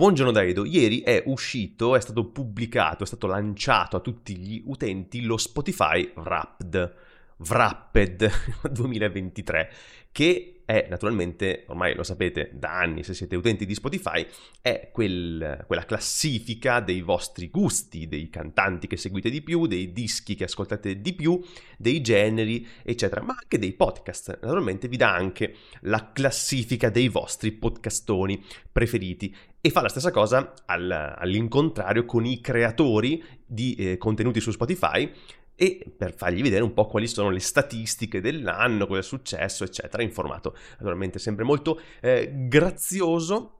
Buongiorno da Edo, ieri è uscito, è stato pubblicato, è stato lanciato a tutti gli utenti lo Spotify Wrapped, Wrapped 2023, che è naturalmente, ormai lo sapete da anni se siete utenti di Spotify, è quel, quella classifica dei vostri gusti, dei cantanti che seguite di più, dei dischi che ascoltate di più, dei generi, eccetera, ma anche dei podcast. Naturalmente vi dà anche la classifica dei vostri podcastoni preferiti e fa la stessa cosa al, all'incontrario con i creatori di eh, contenuti su Spotify e per fargli vedere un po' quali sono le statistiche dell'anno, cosa è successo, eccetera, in formato naturalmente sempre molto eh, grazioso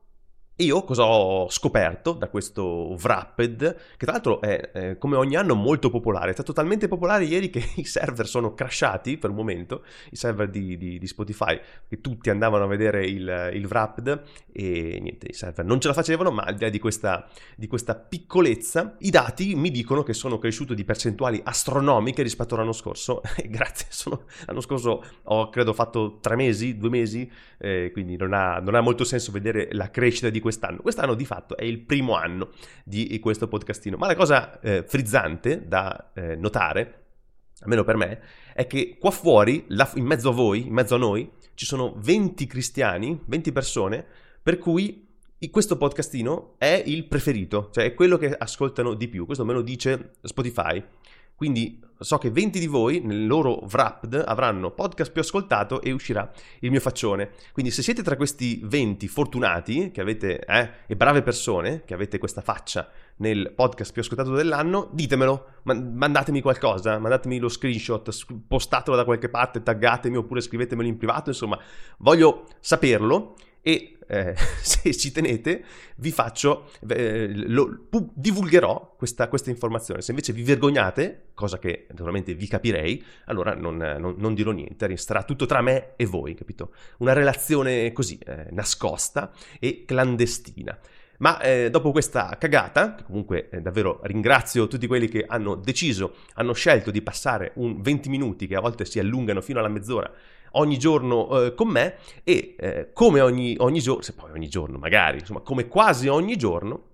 io cosa ho scoperto da questo Wrapped, che tra l'altro è eh, come ogni anno molto popolare, è stato talmente popolare ieri che i server sono crashati per un momento, i server di, di, di Spotify, che tutti andavano a vedere il, il, Wrapped e niente, i server non ce la facevano, ma al di là di questa, piccolezza, i dati mi dicono che sono cresciuti di percentuali astronomiche rispetto all'anno scorso, grazie, sono, l'anno scorso ho credo fatto tre mesi, due mesi, eh, quindi non ha, non ha molto senso vedere la crescita di questa quest'anno. Quest'anno di fatto è il primo anno di questo podcastino, ma la cosa eh, frizzante da eh, notare, almeno per me, è che qua fuori, là, in mezzo a voi, in mezzo a noi, ci sono 20 cristiani, 20 persone, per cui questo podcastino è il preferito, cioè è quello che ascoltano di più. Questo me lo dice Spotify. Quindi so che 20 di voi nel loro Wrapped avranno podcast più ascoltato e uscirà il mio faccione. Quindi se siete tra questi 20 fortunati avete, eh, e brave persone che avete questa faccia nel podcast più ascoltato dell'anno, ditemelo, mandatemi qualcosa, mandatemi lo screenshot, postatelo da qualche parte, taggatemi oppure scrivetemelo in privato, insomma, voglio saperlo e eh, se ci tenete vi faccio, eh, lo, pu- divulgherò questa, questa, informazione. Se invece vi vergognate, cosa che naturalmente vi capirei, allora non, non, non dirò niente, resterà tutto tra me e voi, capito? Una relazione così, eh, nascosta e clandestina. Ma eh, dopo questa cagata, che comunque eh, davvero ringrazio tutti quelli che hanno deciso, hanno scelto di passare un 20 minuti che a volte si allungano fino alla mezz'ora ogni giorno eh, con me e eh, come ogni, ogni giorno, se poi ogni giorno magari, insomma come quasi ogni giorno,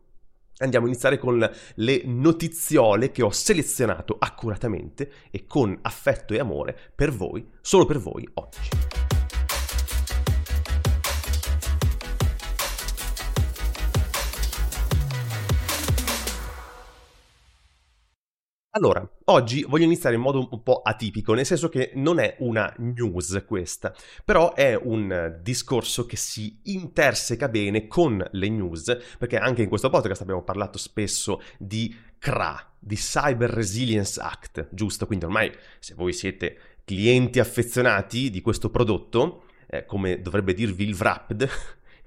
andiamo a iniziare con le notiziole che ho selezionato accuratamente e con affetto e amore per voi, solo per voi oggi. Allora, oggi voglio iniziare in modo un po' atipico, nel senso che non è una news questa, però è un discorso che si interseca bene con le news, perché anche in questo podcast abbiamo parlato spesso di CRA, di Cyber Resilience Act, giusto? Quindi ormai se voi siete clienti affezionati di questo prodotto, eh, come dovrebbe dirvi il Wrapped,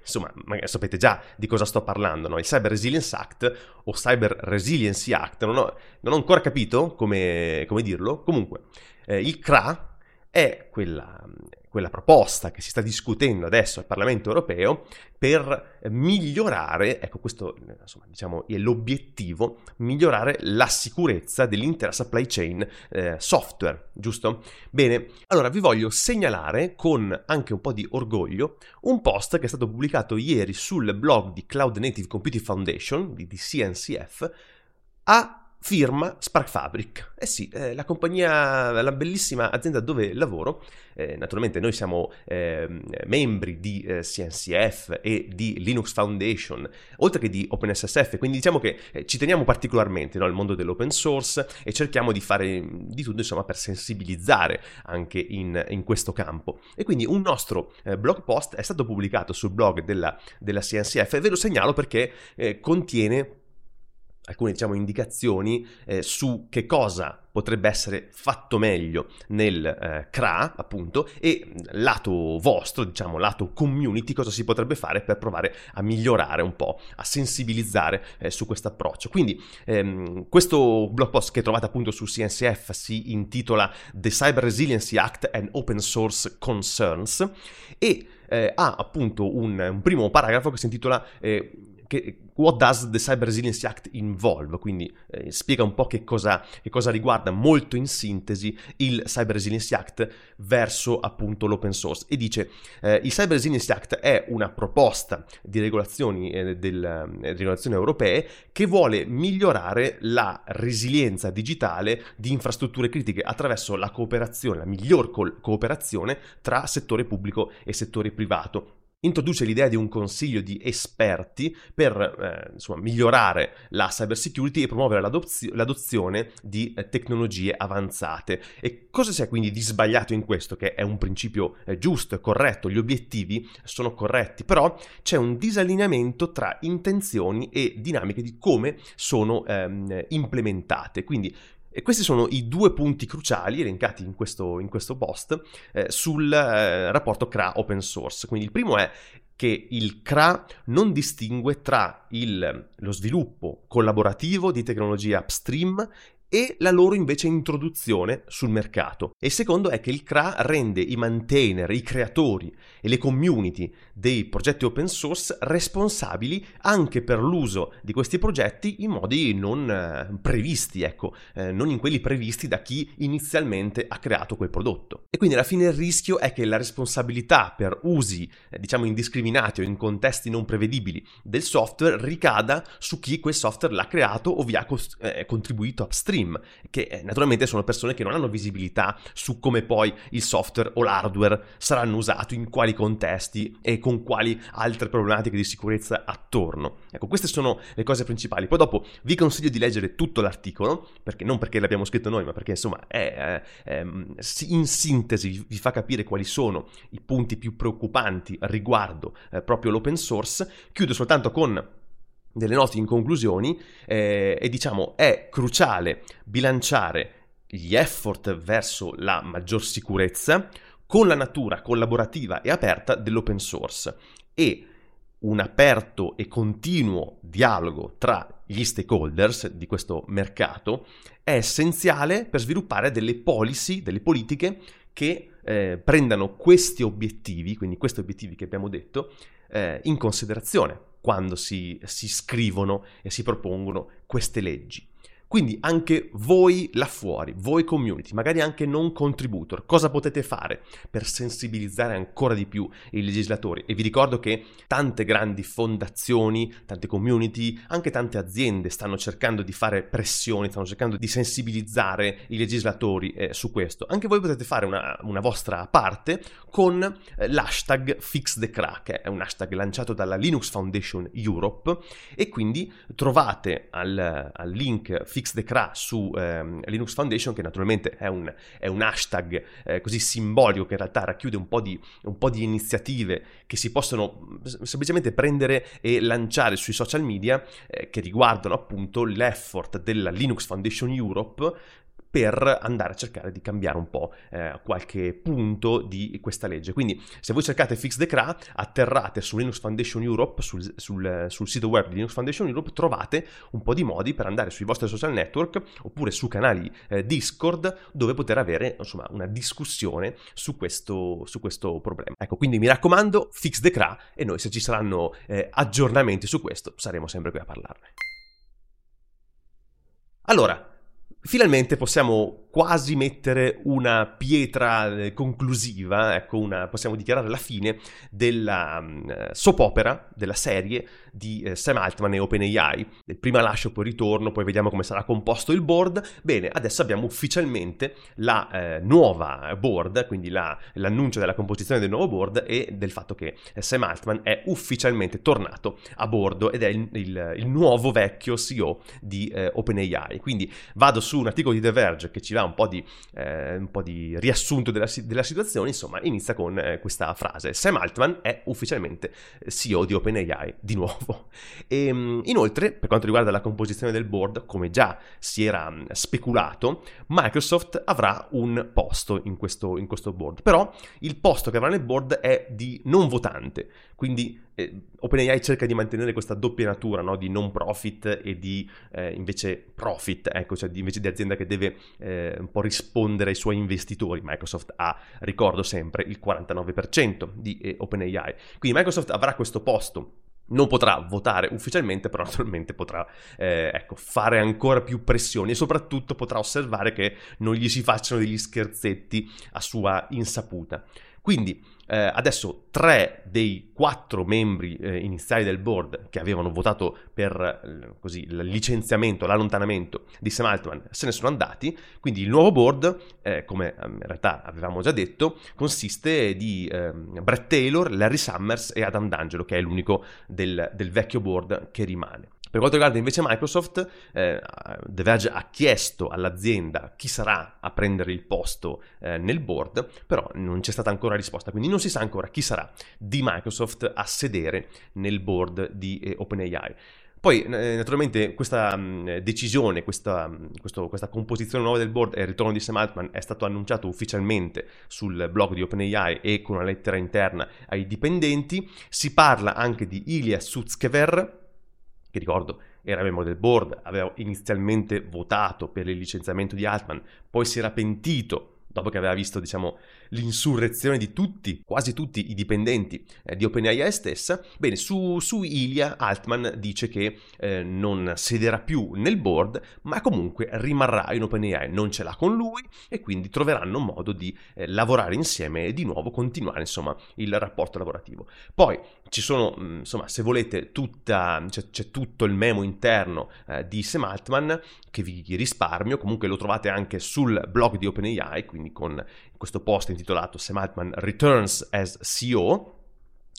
insomma, sapete già di cosa sto parlando, no? il Cyber Resilience Act o Cyber Resiliency Act, non ho, non ho ancora capito come, come dirlo, comunque eh, il CRA è quella, quella proposta che si sta discutendo adesso al Parlamento europeo per migliorare, ecco questo insomma, diciamo, è l'obiettivo, migliorare la sicurezza dell'intera supply chain eh, software, giusto? Bene, allora vi voglio segnalare con anche un po' di orgoglio un post che è stato pubblicato ieri sul blog di Cloud Native Computing Foundation, di CNCF, a firma Spark Fabric. Eh sì, eh, la compagnia, la bellissima azienda dove lavoro, eh, naturalmente noi siamo ehm, membri di eh, CNCF e di Linux Foundation, oltre che di OpenSSF, quindi diciamo che eh, ci teniamo particolarmente no, al mondo dell'open source e cerchiamo di fare di tutto insomma per sensibilizzare anche in, in questo campo. E quindi un nostro eh, blog post è stato pubblicato sul blog della, della CNCF ve lo segnalo perché contiene alcune diciamo, indicazioni eh, su che cosa potrebbe essere fatto meglio nel eh, CRA, appunto, e lato vostro, diciamo, lato community, cosa si potrebbe fare per provare a migliorare un po', a sensibilizzare eh, su questo approccio. Quindi ehm, questo blog post che trovate appunto su CNCF si intitola The Cyber Resiliency Act and Open Source Concerns e eh, ha appunto un, un, primo paragrafo che si intitola eh, che, what does the Cyber Resilience Act involve? Quindi eh, spiega un po' che cosa, che cosa, riguarda molto in sintesi il Cyber Resilience Act verso appunto l'open source e dice eh, il Cyber Resilience Act è una proposta di regolazioni, eh, del, eh, regolazioni europee che vuole migliorare la resilienza digitale di infrastrutture critiche attraverso la cooperazione, la miglior co- cooperazione tra settore pubblico e settore privato introduce l'idea di un consiglio di esperti per eh, insomma, migliorare la cyber security e promuovere l'adozio- l'adozione di eh, tecnologie avanzate. E cosa c'è quindi di sbagliato in questo? Che è un principio eh, giusto e corretto, gli obiettivi sono corretti, però c'è un disallineamento tra intenzioni e dinamiche di come sono ehm, implementate. Quindi e questi sono i due punti cruciali elencati in questo, in questo post eh, sul eh, rapporto CRA open source. Quindi il primo è che il CRA non distingue tra il, lo sviluppo collaborativo di tecnologie upstream e la loro invece introduzione sul mercato. E il secondo è che il CRA rende i maintainer, i creatori e le community dei progetti open source responsabili anche per l'uso di questi progetti in modi non eh, previsti, ecco, eh, non in quelli previsti da chi inizialmente ha creato quel prodotto. E quindi alla fine il rischio è che la responsabilità per usi, eh, diciamo, indiscriminati o in contesti non prevedibili del software ricada su chi quel software l'ha creato o vi ha cost- eh, contribuito upstream stream, che eh, naturalmente sono persone che non hanno visibilità su come poi il software o l'hardware saranno usati, in quali contesti e con quali altre problematiche di sicurezza attorno. Ecco, queste sono le cose principali. Poi dopo vi consiglio di leggere tutto l'articolo, perché non perché l'abbiamo scritto noi, ma perché insomma è, è, è, in sintesi vi fa capire quali sono i punti più preoccupanti riguardo eh, proprio l'open source. Chiudo soltanto con delle note in conclusioni eh, e diciamo è cruciale bilanciare gli effort verso la maggior sicurezza con la natura collaborativa e aperta dell'open source. E un aperto e continuo dialogo tra gli stakeholders di questo mercato è essenziale per sviluppare delle policy, delle politiche che eh, prendano questi obiettivi, quindi questi obiettivi che abbiamo detto, eh, in considerazione quando si, si scrivono e si propongono queste leggi. Quindi anche voi là fuori, voi community, magari anche non contributor, cosa potete fare per sensibilizzare ancora di più i legislatori? E vi ricordo che tante grandi fondazioni, tante community, anche tante aziende stanno cercando di fare pressioni, stanno cercando di sensibilizzare i legislatori eh, su questo. Anche voi potete fare una, una vostra parte con eh, l'hashtag FixTheCrack, che è un hashtag lanciato dalla Linux Foundation Europe e quindi trovate al, al link Fix the Cra su ehm, Linux Foundation, che naturalmente è un, è un hashtag eh, così simbolico che in realtà racchiude un po, di, un po' di iniziative che si possono semplicemente prendere e lanciare sui social media eh, che riguardano appunto l'effort della Linux Foundation Europe per andare a cercare di cambiare un po' eh, qualche punto di questa legge. Quindi se voi cercate Fix the CRA, atterrate su Linux Foundation Europe, sul, sul, sul, sito web di Linux Foundation Europe, trovate un po' di modi per andare sui vostri social network oppure su canali eh, Discord dove poter avere insomma, una discussione su questo, su questo, problema. Ecco, quindi mi raccomando, Fix the CRA e noi se ci saranno eh, aggiornamenti su questo saremo sempre qui a parlarne. Allora, finalmente possiamo quasi mettere una pietra eh, conclusiva, ecco, una, possiamo dichiarare la fine della uh, soap opera, della serie di uh, Sam Altman e OpenAI. Prima lascio, poi ritorno, poi vediamo come sarà composto il board. Bene, adesso abbiamo ufficialmente la uh, nuova board, quindi la, l'annuncio della composizione del nuovo board e del fatto che Sam Altman è ufficialmente tornato a bordo ed è il, il, il nuovo vecchio CEO di OpenAI. Quindi vado su un articolo di The Verge che ci dà un po' di, eh, un po di riassunto della, della, situazione, insomma, inizia con eh, questa frase. Sam Altman è ufficialmente eh, CEO di OpenAI, di nuovo. E, ehm, inoltre, per quanto riguarda la composizione del board, come già si era mm, speculato, Microsoft avrà un posto in questo, in questo board. Però il posto che avrà nel board è di non votante, quindi eh, OpenAI cerca di mantenere questa doppia natura no? di non profit e di eh, invece profit, ecco, cioè di, invece di azienda che deve eh, un po' rispondere ai suoi investitori. Microsoft ha, ricordo sempre, il 49% di eh, OpenAI. Quindi Microsoft avrà questo posto non potrà votare ufficialmente, però naturalmente potrà eh, ecco, fare ancora più pressioni e soprattutto potrà osservare che non gli si facciano degli scherzetti a sua insaputa. Quindi eh, adesso tre dei quattro membri eh, iniziali del board che avevano votato per eh, così, il licenziamento, l'allontanamento di Sam Altman se ne sono andati, quindi il nuovo board, eh, come ehm, in realtà avevamo già detto, consiste di ehm, Brett Taylor, Larry Summers e Adam D'Angelo, che è l'unico del, del vecchio board che rimane. Per quanto riguarda invece Microsoft, eh, The Verge ha chiesto all'azienda chi sarà a prendere il posto eh, nel board, però non c'è stata ancora risposta, quindi non si sa ancora chi sarà di Microsoft a sedere nel board di eh, OpenAI. Poi, eh, naturalmente, questa mm, decisione, questa, mh, questo, questa, composizione nuova del board e il ritorno di Sam Altman è stato annunciato ufficialmente sul blog di OpenAI e con una lettera interna ai dipendenti. Si parla anche di Ilya Sutskever, che ricordo era membro del board, aveva inizialmente votato per il licenziamento di Altman, poi si era pentito dopo che aveva visto diciamo, l'insurrezione di tutti, quasi tutti i dipendenti eh, di OpenAI stessa, bene, su, su Ilya Altman dice che eh, non sederà più nel board, ma comunque rimarrà in OpenAI, non ce l'ha con lui e quindi troveranno modo di eh, lavorare insieme e di nuovo continuare insomma il rapporto lavorativo. Poi ci sono, mm, insomma, se volete, tutta, c'è, c'è tutto il memo interno eh, di Sam Altman che vi risparmio, comunque lo trovate anche sul blog di OpenAI, quindi con questo post intitolato Sam Altman Returns as CEO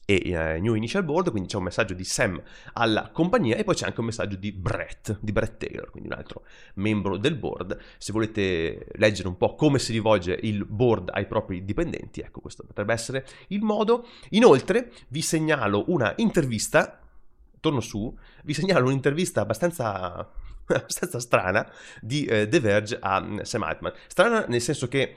e uh, New Initial Board, quindi c'è un messaggio di Sam alla compagnia e poi c'è anche un messaggio di Brett, di Brett Taylor, quindi un altro membro del board. Se volete leggere un po' come si rivolge il board ai propri dipendenti, ecco questo potrebbe essere il modo. Inoltre vi segnalo una intervista, torno su, vi segnalo un'intervista abbastanza abbastanza strana di eh, The Verge a mm, Sam Altman. Strana nel senso che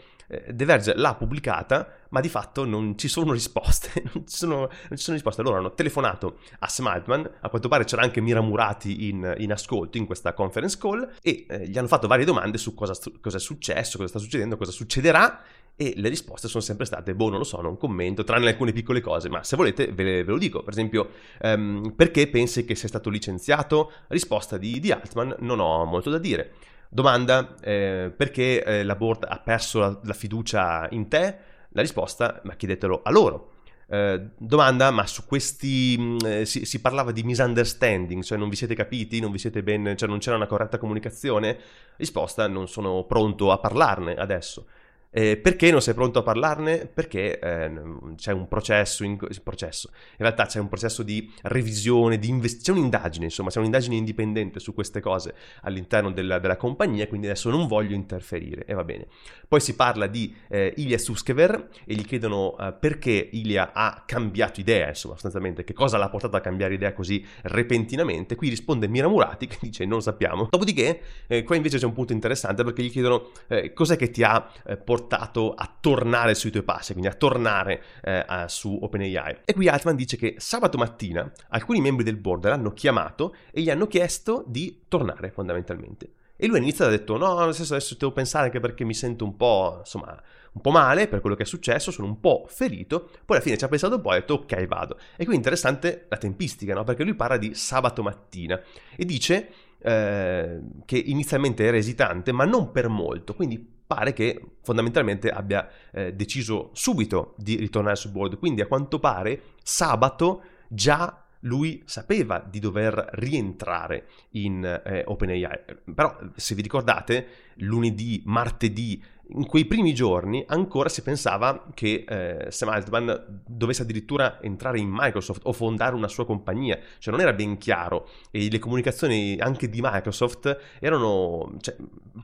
The Verge l'ha pubblicata, ma di fatto non ci sono risposte. non, ci sono, non, ci sono, risposte. Loro hanno telefonato a Sam Altman, a quanto pare c'era anche Mira Murati in, in ascolto in questa conference call, e eh, gli hanno fatto varie domande su cosa, cosa è successo, cosa sta succedendo, cosa succederà e le risposte sono sempre state, boh, non lo so, non commento, tranne alcune piccole cose, ma se volete ve, ve lo dico. Per esempio, um, perché pensi che sia stato licenziato? Risposta di, di Altman, non ho molto da dire. Domanda, eh, perché eh, la board ha perso la, la, fiducia in te? La risposta, ma chiedetelo a loro. Eh, domanda, ma su questi mh, mm, eh, si, si, parlava di misunderstanding, cioè non vi siete capiti, non vi siete ben, cioè non c'era una corretta comunicazione? Risposta, non sono pronto a parlarne adesso. Eh, perché non sei pronto a parlarne? Perché eh, c'è un processo, in, processo, in realtà c'è un processo di revisione, di invest- c'è un'indagine, insomma, c'è un'indagine indipendente su queste cose all'interno della, della, compagnia, quindi adesso non voglio interferire e va bene. Poi si parla di eh, Ilya Suskever e gli chiedono eh, perché Ilya ha cambiato idea, insomma, sostanzialmente, che cosa l'ha portato a cambiare idea così repentinamente. Qui risponde Miramurati che dice non sappiamo. Dopodiché, eh, qua invece c'è un punto interessante perché gli chiedono eh, cos'è che ti ha portato portato a tornare sui tuoi passi, quindi a tornare eh, a, su OpenAI. E qui Altman dice che sabato mattina alcuni membri del board l'hanno chiamato e gli hanno chiesto di tornare fondamentalmente. E lui all'inizio ha detto: No, nel senso adesso devo pensare anche perché mi sento un po', insomma, un po' male per quello che è successo, sono un po' ferito. Poi alla fine ci ha pensato un po' e ha detto: Ok, vado. E qui è interessante la tempistica, no? Perché lui parla di sabato mattina e dice eh, che inizialmente era esitante, ma non per molto. Quindi pare che fondamentalmente abbia eh, deciso subito di ritornare sul board. Quindi a quanto pare sabato già lui sapeva di dover rientrare in eh, OpenAI. Però se vi ricordate, lunedì, martedì in quei primi giorni ancora si pensava che eh, Sam Altman dovesse addirittura entrare in Microsoft o fondare una sua compagnia, cioè non era ben chiaro. E le comunicazioni anche di Microsoft erano, cioè,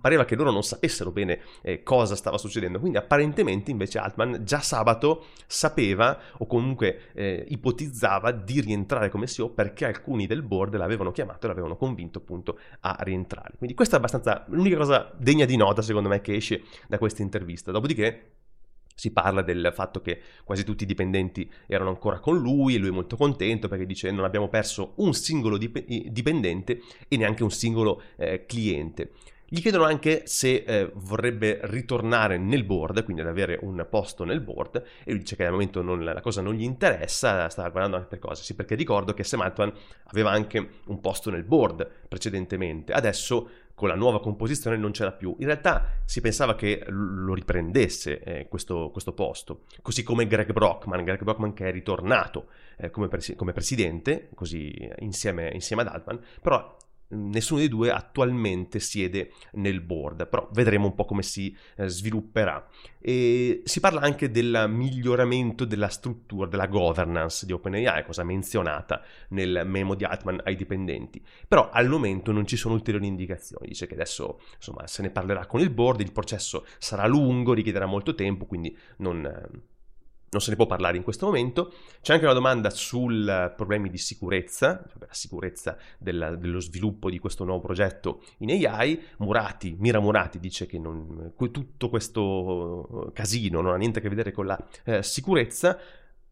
pareva che loro non sapessero bene eh, cosa stava succedendo, quindi apparentemente invece Altman già sabato sapeva o comunque eh, ipotizzava di rientrare come CEO perché alcuni del board l'avevano chiamato e l'avevano convinto appunto a rientrare. Quindi questa è abbastanza l'unica cosa degna di nota secondo me che esce da questa intervista. Dopodiché si parla del fatto che quasi tutti i dipendenti erano ancora con lui e lui è molto contento perché dice non abbiamo perso un singolo dipendente e neanche un singolo eh, cliente. Gli chiedono anche se eh, vorrebbe ritornare nel board, quindi ad avere un posto nel board, e lui dice che al momento non, la cosa non gli interessa, stava guardando altre cose. Sì, perché ricordo che Sam Altman aveva anche un posto nel board precedentemente, adesso con la nuova composizione non c'era più. In realtà si pensava che lo riprendesse eh, questo, questo, posto, così come Greg Brockman, Greg Brockman che è ritornato eh, come, presi- come, presidente, così insieme, insieme ad Altman, però nessuno dei due attualmente siede nel board, però vedremo un po' come si eh, svilupperà. E si parla anche del miglioramento della struttura, della governance di OpenAI, cosa menzionata nel memo di Altman ai dipendenti. Però al momento non ci sono ulteriori indicazioni, dice che adesso insomma, se ne parlerà con il board, il processo sarà lungo, richiederà molto tempo, quindi non non se ne può parlare in questo momento. C'è anche una domanda sul problemi di sicurezza, la sicurezza della, dello sviluppo di questo nuovo progetto in AI. Murati, Mira Murati dice che non, tutto questo casino non ha niente a che vedere con la eh, sicurezza.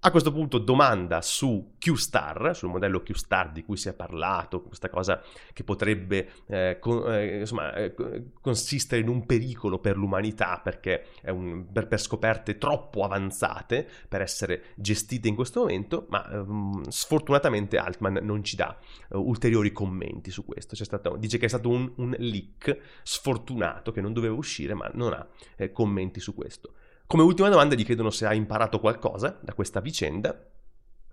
A questo punto domanda su Q-Star, sul modello Q-Star di cui si è parlato, questa cosa che potrebbe eh, con, eh, insomma, eh, consistere in un pericolo per l'umanità perché è un, per, per, scoperte troppo avanzate per essere gestite in questo momento, ma ehm, sfortunatamente Altman non ci dà eh, ulteriori commenti su questo. Stato, dice che è stato un, un, leak sfortunato che non doveva uscire, ma non ha eh, commenti su questo. Come ultima domanda gli chiedono se ha imparato qualcosa da questa vicenda.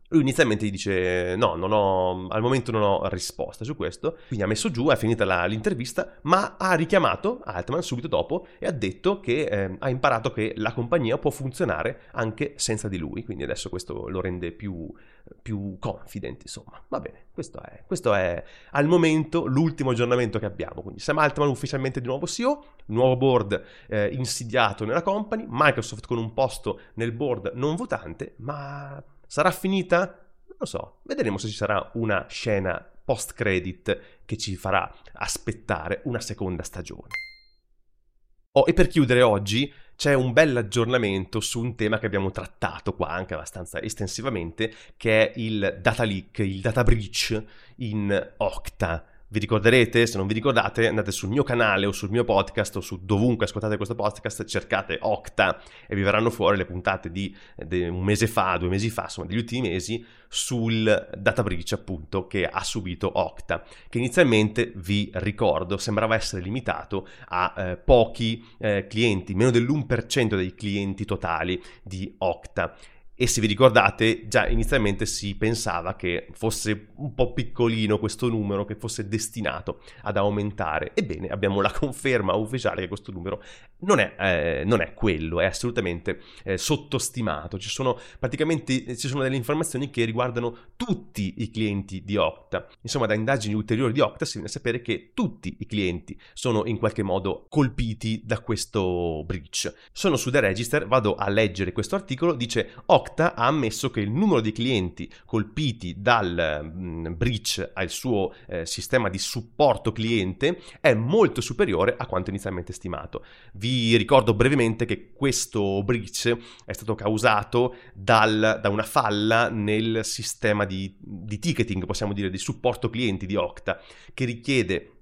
Lui inizialmente gli dice no, ho, al momento non ho risposta su questo, quindi ha messo giù, è finita la, l'intervista, ma ha richiamato Altman subito dopo e ha detto che eh, ha imparato che la compagnia può funzionare anche senza di lui, quindi adesso questo lo rende più, più confident, insomma. Va bene, questo è, questo è al momento l'ultimo aggiornamento che abbiamo, quindi Sam Altman ufficialmente di nuovo CEO, nuovo board eh, insidiato nella company, Microsoft con un posto nel board non votante, ma Sarà finita? Non lo so, vedremo se ci sarà una scena post-credit che ci farà aspettare una seconda stagione. Oh, e per chiudere oggi c'è un bel aggiornamento su un tema che abbiamo trattato qua anche abbastanza estensivamente, che è il data leak, il data breach in Octa. Vi ricorderete? Se non vi ricordate, andate sul mio canale o sul mio podcast o su dovunque ascoltate questo podcast, cercate Octa e vi verranno fuori le puntate di, di un mese fa, due mesi fa, insomma, degli ultimi mesi sul data breach appunto che ha subito Octa, che inizialmente vi ricordo sembrava essere limitato a eh, pochi eh, clienti, meno dell'1% dei clienti totali di Octa e se vi ricordate, già inizialmente si pensava che fosse un po' piccolino questo numero, che fosse destinato ad aumentare. Ebbene, abbiamo la conferma ufficiale che questo numero non è, eh, non è quello, è assolutamente eh, sottostimato. Ci sono praticamente ci sono delle informazioni che riguardano tutti i clienti di Octa. Insomma, da indagini ulteriori di Octa si viene a sapere che tutti i clienti sono in qualche modo colpiti da questo breach. Sono su The Register, vado a leggere questo articolo, dice Octa Okta ha ammesso che il numero di clienti colpiti dal mh, mm, breach al suo eh, sistema di supporto cliente è molto superiore a quanto inizialmente stimato. Vi ricordo brevemente che questo breach è stato causato dal, da una falla nel sistema di, di ticketing, possiamo dire, di supporto clienti di Okta, che richiede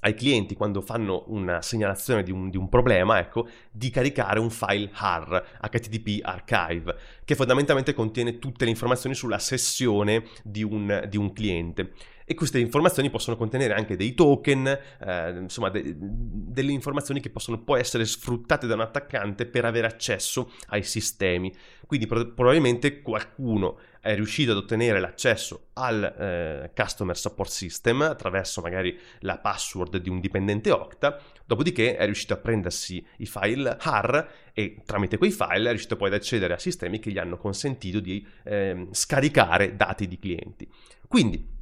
ai clienti quando fanno una segnalazione di un, di un, problema, ecco, di caricare un file HAR, HTTP Archive, che fondamentalmente contiene tutte le informazioni sulla sessione di un, di un cliente e queste informazioni possono contenere anche dei token, eh, insomma de- delle informazioni che possono poi essere sfruttate da un attaccante per avere accesso ai sistemi. Quindi pro- probabilmente qualcuno è riuscito ad ottenere l'accesso al eh, customer support system attraverso magari la password di un dipendente Okta, dopodiché è riuscito a prendersi i file HAR e tramite quei file è riuscito poi ad accedere a sistemi che gli hanno consentito di eh, scaricare dati di clienti. Quindi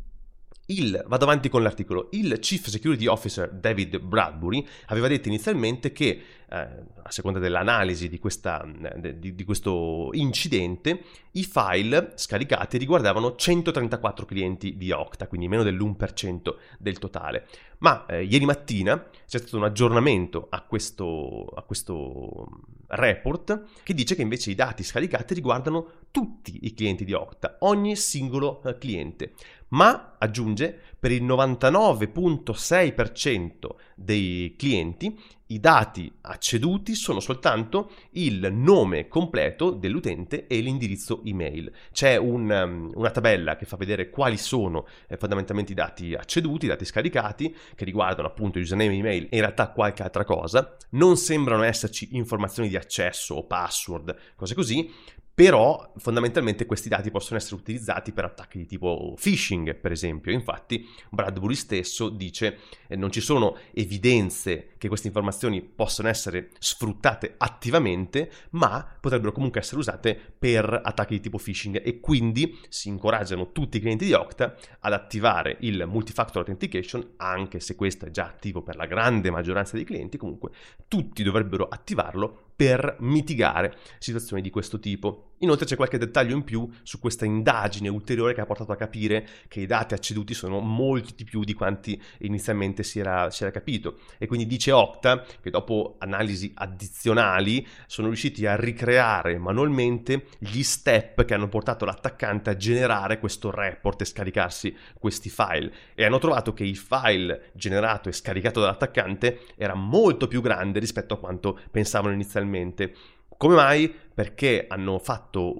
il, vado avanti con l'articolo, il Chief Security Officer David Bradbury aveva detto inizialmente che, eh, a seconda dell'analisi di, questa, di, di, questo incidente, i file scaricati riguardavano 134 clienti di Okta, quindi meno dell'1% del totale. Ma eh, ieri mattina c'è stato un aggiornamento a questo, a questo report che dice che invece i dati scaricati riguardano tutti i clienti di Okta, ogni singolo eh, cliente. Ma, aggiunge, per il 99.6% dei clienti i dati acceduti sono soltanto il nome completo dell'utente e l'indirizzo email. C'è un, um, una tabella che fa vedere quali sono eh, fondamentalmente i dati acceduti, i dati scaricati, che riguardano appunto username e email e in realtà qualche altra cosa. Non sembrano esserci informazioni di accesso o password, cose così, però fondamentalmente questi dati possono essere utilizzati per attacchi di tipo phishing, per esempio. Infatti Bradbury stesso dice eh, non ci sono evidenze che queste informazioni possano essere sfruttate attivamente, ma potrebbero comunque essere usate per attacchi di tipo phishing e quindi si incoraggiano tutti i clienti di Okta ad attivare il multifactor authentication, anche se questo è già attivo per la grande maggioranza dei clienti, comunque tutti dovrebbero attivarlo per mitigare situazioni di questo tipo. Inoltre c'è qualche dettaglio in più su questa indagine ulteriore che ha portato a capire che i dati acceduti sono molti di più di quanti inizialmente si era, si era capito. E quindi dice Octa che dopo analisi addizionali sono riusciti a ricreare manualmente gli step che hanno portato l'attaccante a generare questo report e scaricarsi questi file. E hanno trovato che il file generato e scaricato dall'attaccante era molto più grande rispetto a quanto pensavano inizialmente. Come mai? Perché hanno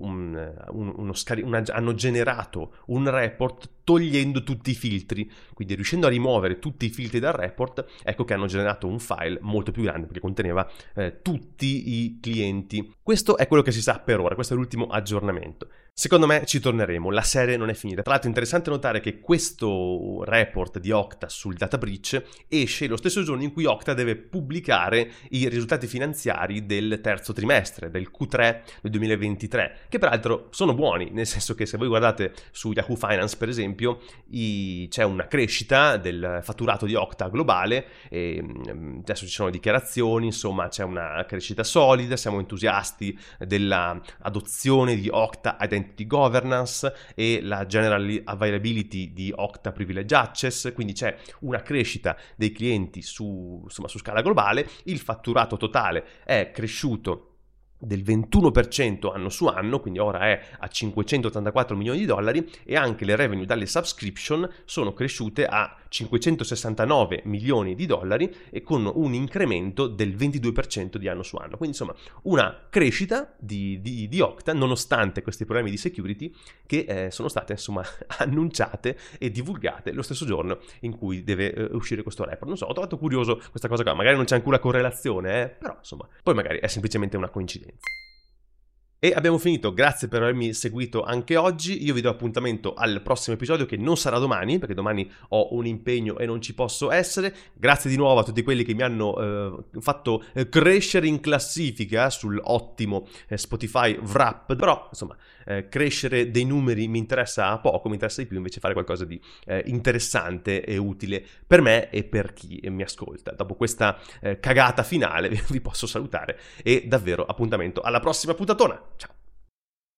un, un, scari- una, hanno generato un report togliendo tutti i filtri, quindi riuscendo a rimuovere tutti i filtri dal report, ecco che hanno generato un file molto più grande perché conteneva eh, tutti i clienti. Questo è quello che si sa per ora, questo è l'ultimo aggiornamento. Secondo me ci torneremo, la serie non è finita. Tra l'altro è interessante notare che questo report di Okta sul data breach esce lo stesso giorno in cui Okta deve pubblicare i risultati finanziari del terzo trimestre, del Q3 del 2023, che peraltro sono buoni, nel senso che se voi guardate su Yahoo Finance per esempio i... c'è una crescita del fatturato di Okta globale, e mm, adesso ci sono dichiarazioni, insomma c'è una crescita solida, siamo entusiasti dell'adozione di Okta Identity Governance e la General Availability di Okta Privilege Access, quindi c'è una crescita dei clienti su, insomma, su scala globale, il fatturato totale è cresciuto del 21% anno su anno, quindi ora è a 584 milioni di dollari e anche le revenue dalle subscription sono cresciute a 569 milioni di dollari e con un incremento del 22% di anno su anno. Quindi insomma una crescita di, di, di Octa nonostante questi problemi di security che eh, sono state insomma annunciate e divulgate lo stesso giorno in cui deve eh, uscire questo report. Non so, ho trovato curioso questa cosa qua, magari non c'è ancora correlazione, eh, però insomma, poi magari è semplicemente una coincidenza. experience. E abbiamo finito, grazie per avermi seguito anche oggi, io vi do appuntamento al prossimo episodio che non sarà domani, perché domani ho un impegno e non ci posso essere, grazie di nuovo a tutti quelli che mi hanno eh, fatto eh, crescere in classifica sull'ottimo eh, Spotify Wrap, però insomma eh, crescere dei numeri mi interessa poco, mi interessa di più invece fare qualcosa di eh, interessante e utile per me e per chi mi ascolta. Dopo questa cagata finale vi posso salutare e davvero appuntamento alla prossima puntatona!